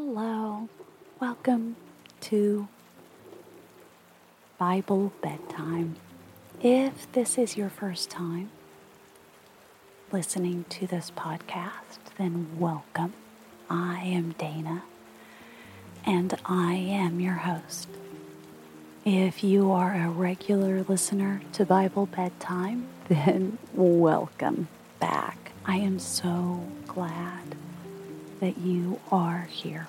Hello, welcome to Bible Bedtime. If this is your first time listening to this podcast, then welcome. I am Dana, and I am your host. If you are a regular listener to Bible Bedtime, then welcome back. I am so glad that you are here.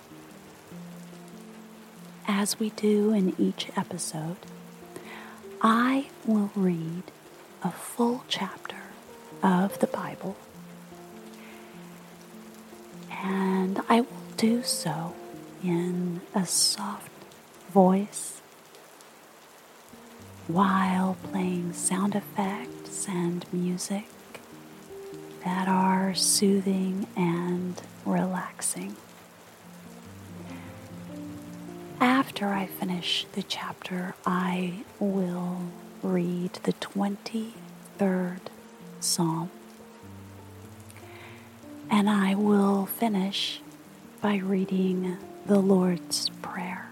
As we do in each episode, I will read a full chapter of the Bible, and I will do so in a soft voice while playing sound effects and music that are soothing and relaxing. After I finish the chapter, I will read the 23rd Psalm. And I will finish by reading the Lord's Prayer.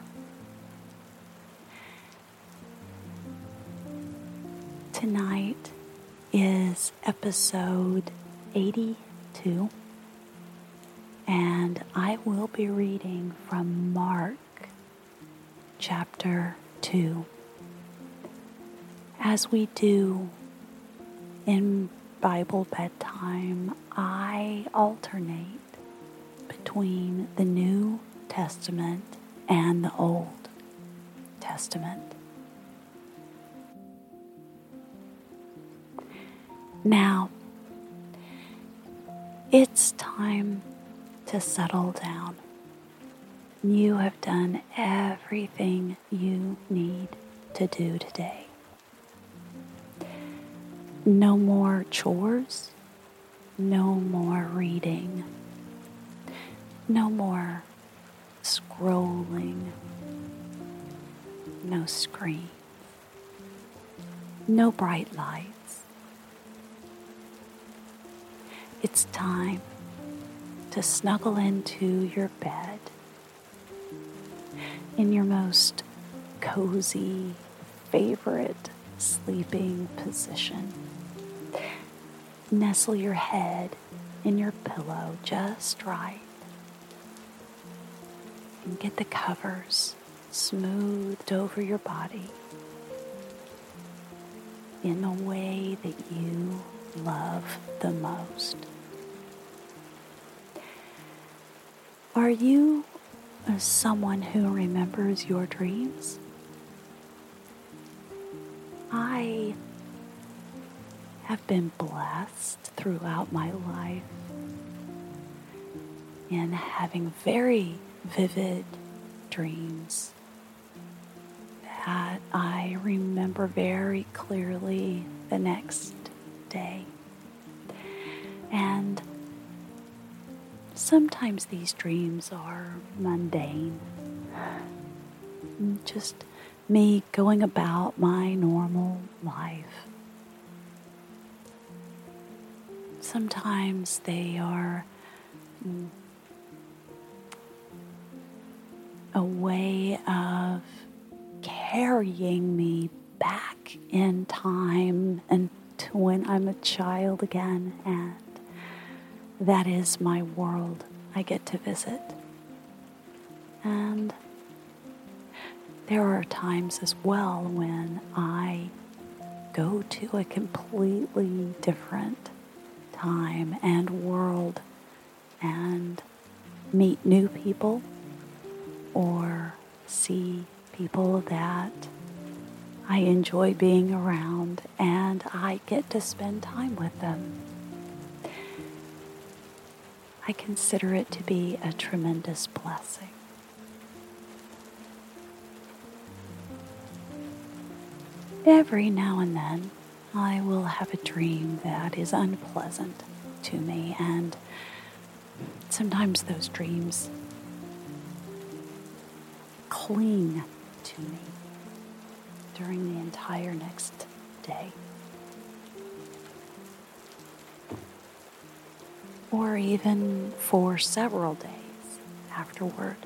Tonight is episode 82, and I will be reading from Mark chapter 2. As we do in Bible bedtime, I alternate between the New Testament and the Old Testament. Now, it's time to settle down. You have done everything you need to do today. No more chores, no more reading, no more scrolling, no screen, no bright lights. It's time to snuggle into your bed in your most cozy, favorite sleeping position. Nestle your head in your pillow just right and get the covers smoothed over your body in the way that you love the most. Are you someone who remembers your dreams? I have been blessed throughout my life in having very vivid dreams that I remember very clearly the next day. And sometimes these dreams are mundane. Just me going about my normal life. Sometimes they are mm, a way of carrying me back in time and when I'm a child again and that is my world I get to visit. And there are times as well when I go to a completely different time and world and meet new people or see people that I enjoy being around and I get to spend time with them. I consider it to be a tremendous blessing. Every now and then, I will have a dream that is unpleasant to me, and sometimes those dreams cling to me during the entire next day. or even for several days afterward.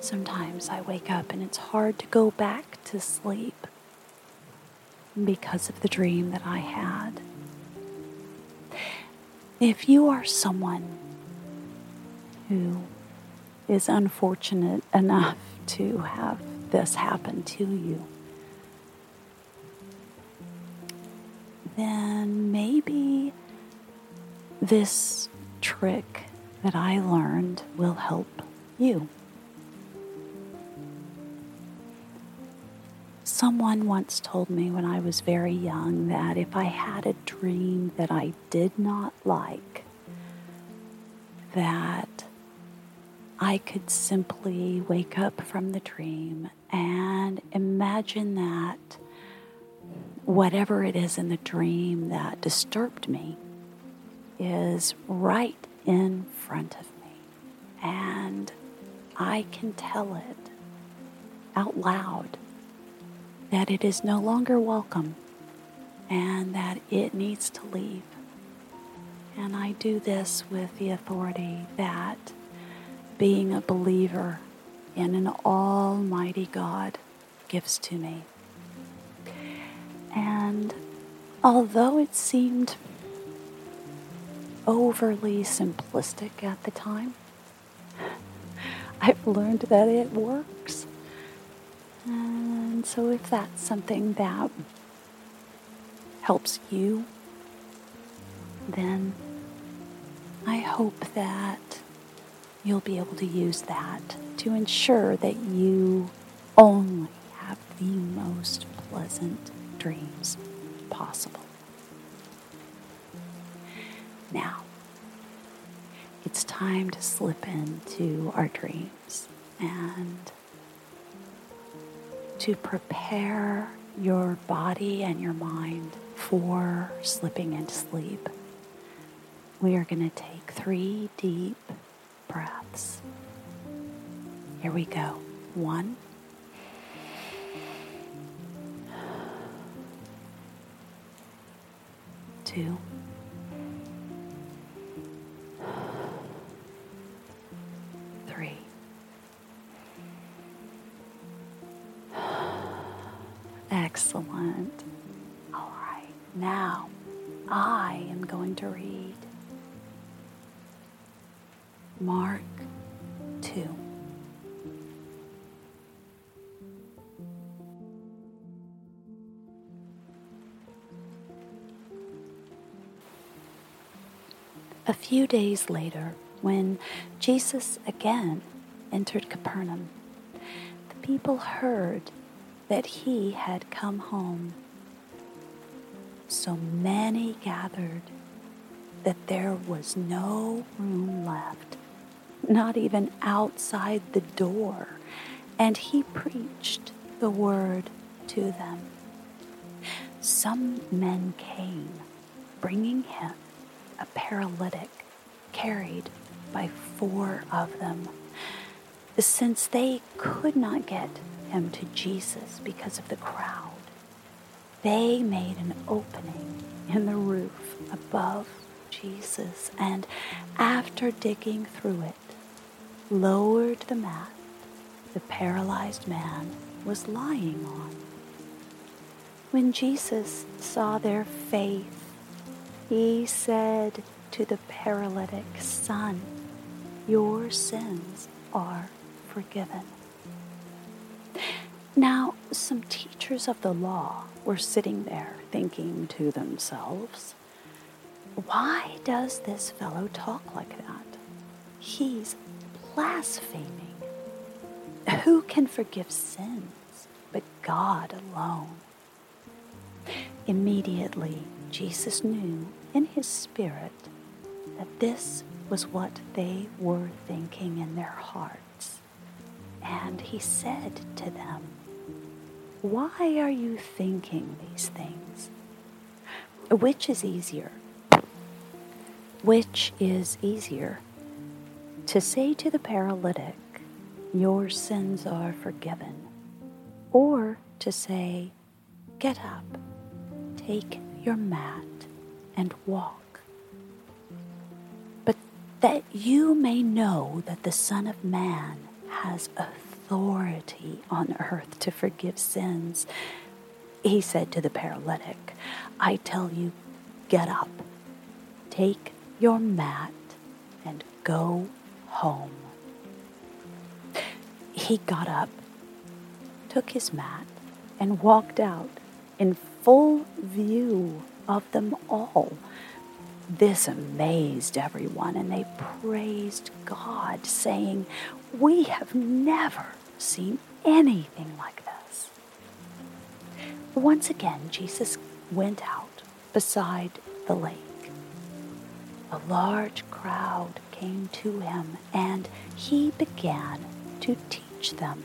Sometimes I wake up and it's hard to go back to sleep because of the dream that I had. If you are someone who is unfortunate enough to have this happen to you, then maybe this trick that I learned will help you. Someone once told me when I was very young that if I had a dream that I did not like, that I could simply wake up from the dream and imagine that whatever it is in the dream that disturbed me is right in front of me. And I can tell it out loud that it is no longer welcome and that it needs to leave. And I do this with the authority that being a believer in an almighty God gives to me. And although it seemed overly simplistic at the time, I've learned that it works. And so, if that's something that helps you, then I hope that you'll be able to use that to ensure that you only have the most pleasant dreams possible. Now, it's time to slip into our dreams and to prepare your body and your mind for slipping into sleep. We are going to take three deep breaths. Here we go. One. two, A few days later, when Jesus again entered Capernaum, the people heard that he had come home. So many gathered that there was no room left, not even outside the door, and he preached the word to them. Some men came, bringing him a paralytic carried by four of them. Since they could not get him to Jesus because of the crowd, they made an opening in the roof above Jesus and, after digging through it, lowered the mat the paralyzed man was lying on. When Jesus saw their faith, he said to the paralytic son, Your sins are forgiven. Now, some teachers of the law were sitting there thinking to themselves, Why does this fellow talk like that? He's blaspheming. Who can forgive sins but God alone? Immediately, Jesus knew in his spirit that this was what they were thinking in their hearts. And he said to them, Why are you thinking these things? Which is easier? Which is easier? To say to the paralytic, Your sins are forgiven, or to say, Get up, take your mat, and walk. But that you may know that the Son of Man has authority on earth to forgive sins. He said to the paralytic, I tell you, get up, take your mat, and go home. He got up, took his mat, and walked out in full view of them all. This amazed everyone, and they praised God, saying, We have never seen anything like this. Once again, Jesus went out beside the lake. A large crowd came to him, and he began to teach them.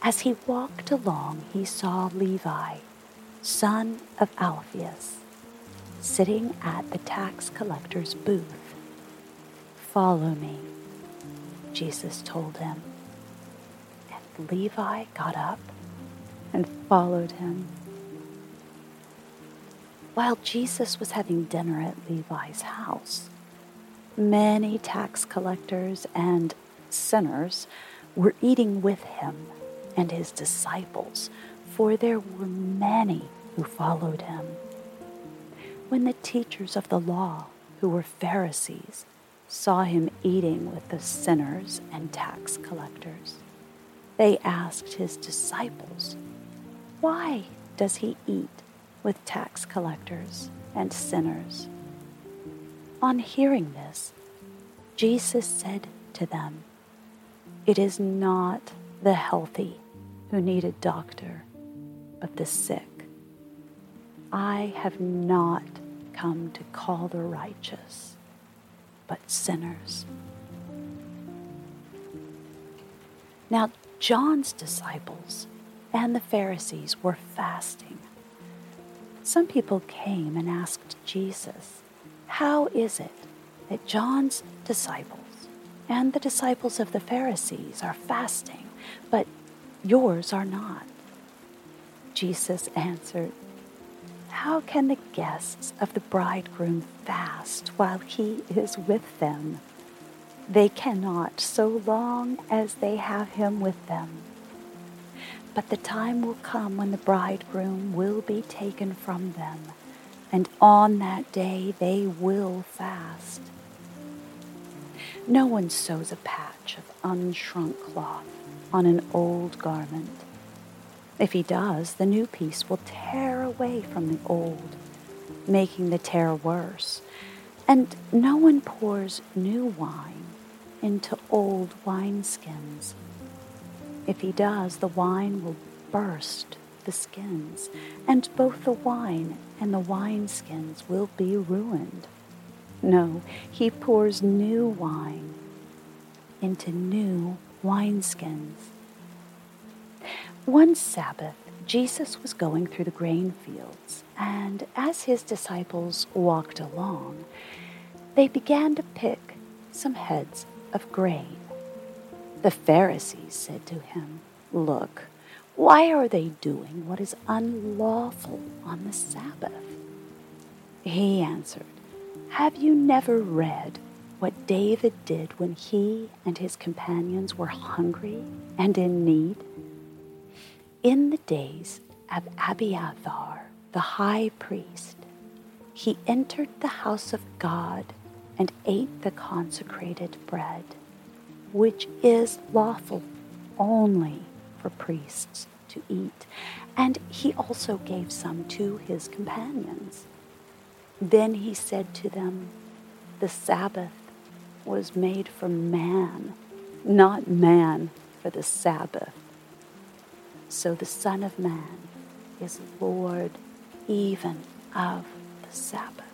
As he walked along, he saw Levi, son of Alphaeus, sitting at the tax collector's booth. Follow me, Jesus told him. And Levi got up and followed him. While Jesus was having dinner at Levi's house, many tax collectors and sinners were eating with him and his disciples, for there were many who followed him. When the teachers of the law, who were Pharisees, saw him eating with the sinners and tax collectors, they asked his disciples, Why does he eat with tax collectors and sinners? On hearing this, Jesus said to them, It is not the healthy who need a doctor, but the sick. I have not come to call the righteous, but sinners. Now, John's disciples and the Pharisees were fasting. Some people came and asked Jesus, How is it that John's disciples and the disciples of the Pharisees are fasting, but yours are not. Jesus answered, How can the guests of the bridegroom fast while he is with them? They cannot so long as they have him with them. But the time will come when the bridegroom will be taken from them, and on that day they will fast. No one sews a patch of unshrunk cloth on an old garment. If he does, the new piece will tear away from the old, making the tear worse. And no one pours new wine into old wineskins. If he does, the wine will burst the skins, and both the wine and the wineskins will be ruined. No, he pours new wine into new wineskins. One Sabbath, Jesus was going through the grain fields, and as his disciples walked along, they began to pick some heads of grain. The Pharisees said to him, Look, why are they doing what is unlawful on the Sabbath? He answered, Have you never read what David did when he and his companions were hungry and in need? In the days of Abiathar, the high priest, he entered the house of God and ate the consecrated bread, which is lawful only for priests to eat, and he also gave some to his companions. Then he said to them, The Sabbath was made for man, not man for the Sabbath. So the Son of Man is Lord even of the Sabbath.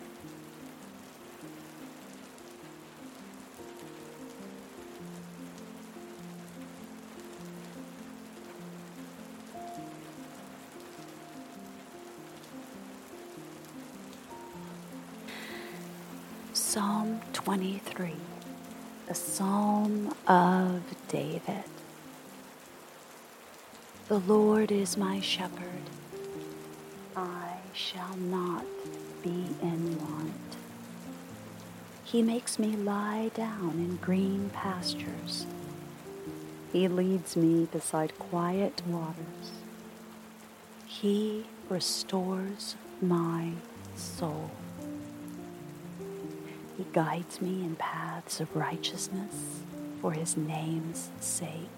Psalm 23 the Psalm of David. The Lord is my shepherd. I shall not be in want. He makes me lie down in green pastures. He leads me beside quiet waters. He restores my soul. He guides me in paths of righteousness for his name's sake.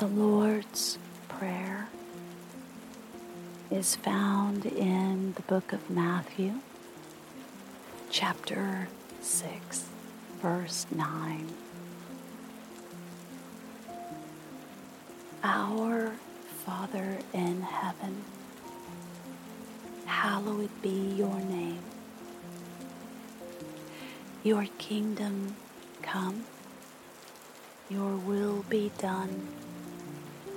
The Lord's Prayer is found in the book of Matthew, chapter 6, verse 9. Our Father in heaven, hallowed be your name. Your kingdom come, your will be done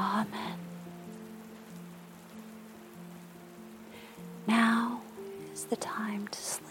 Amen. Now is the time to sleep.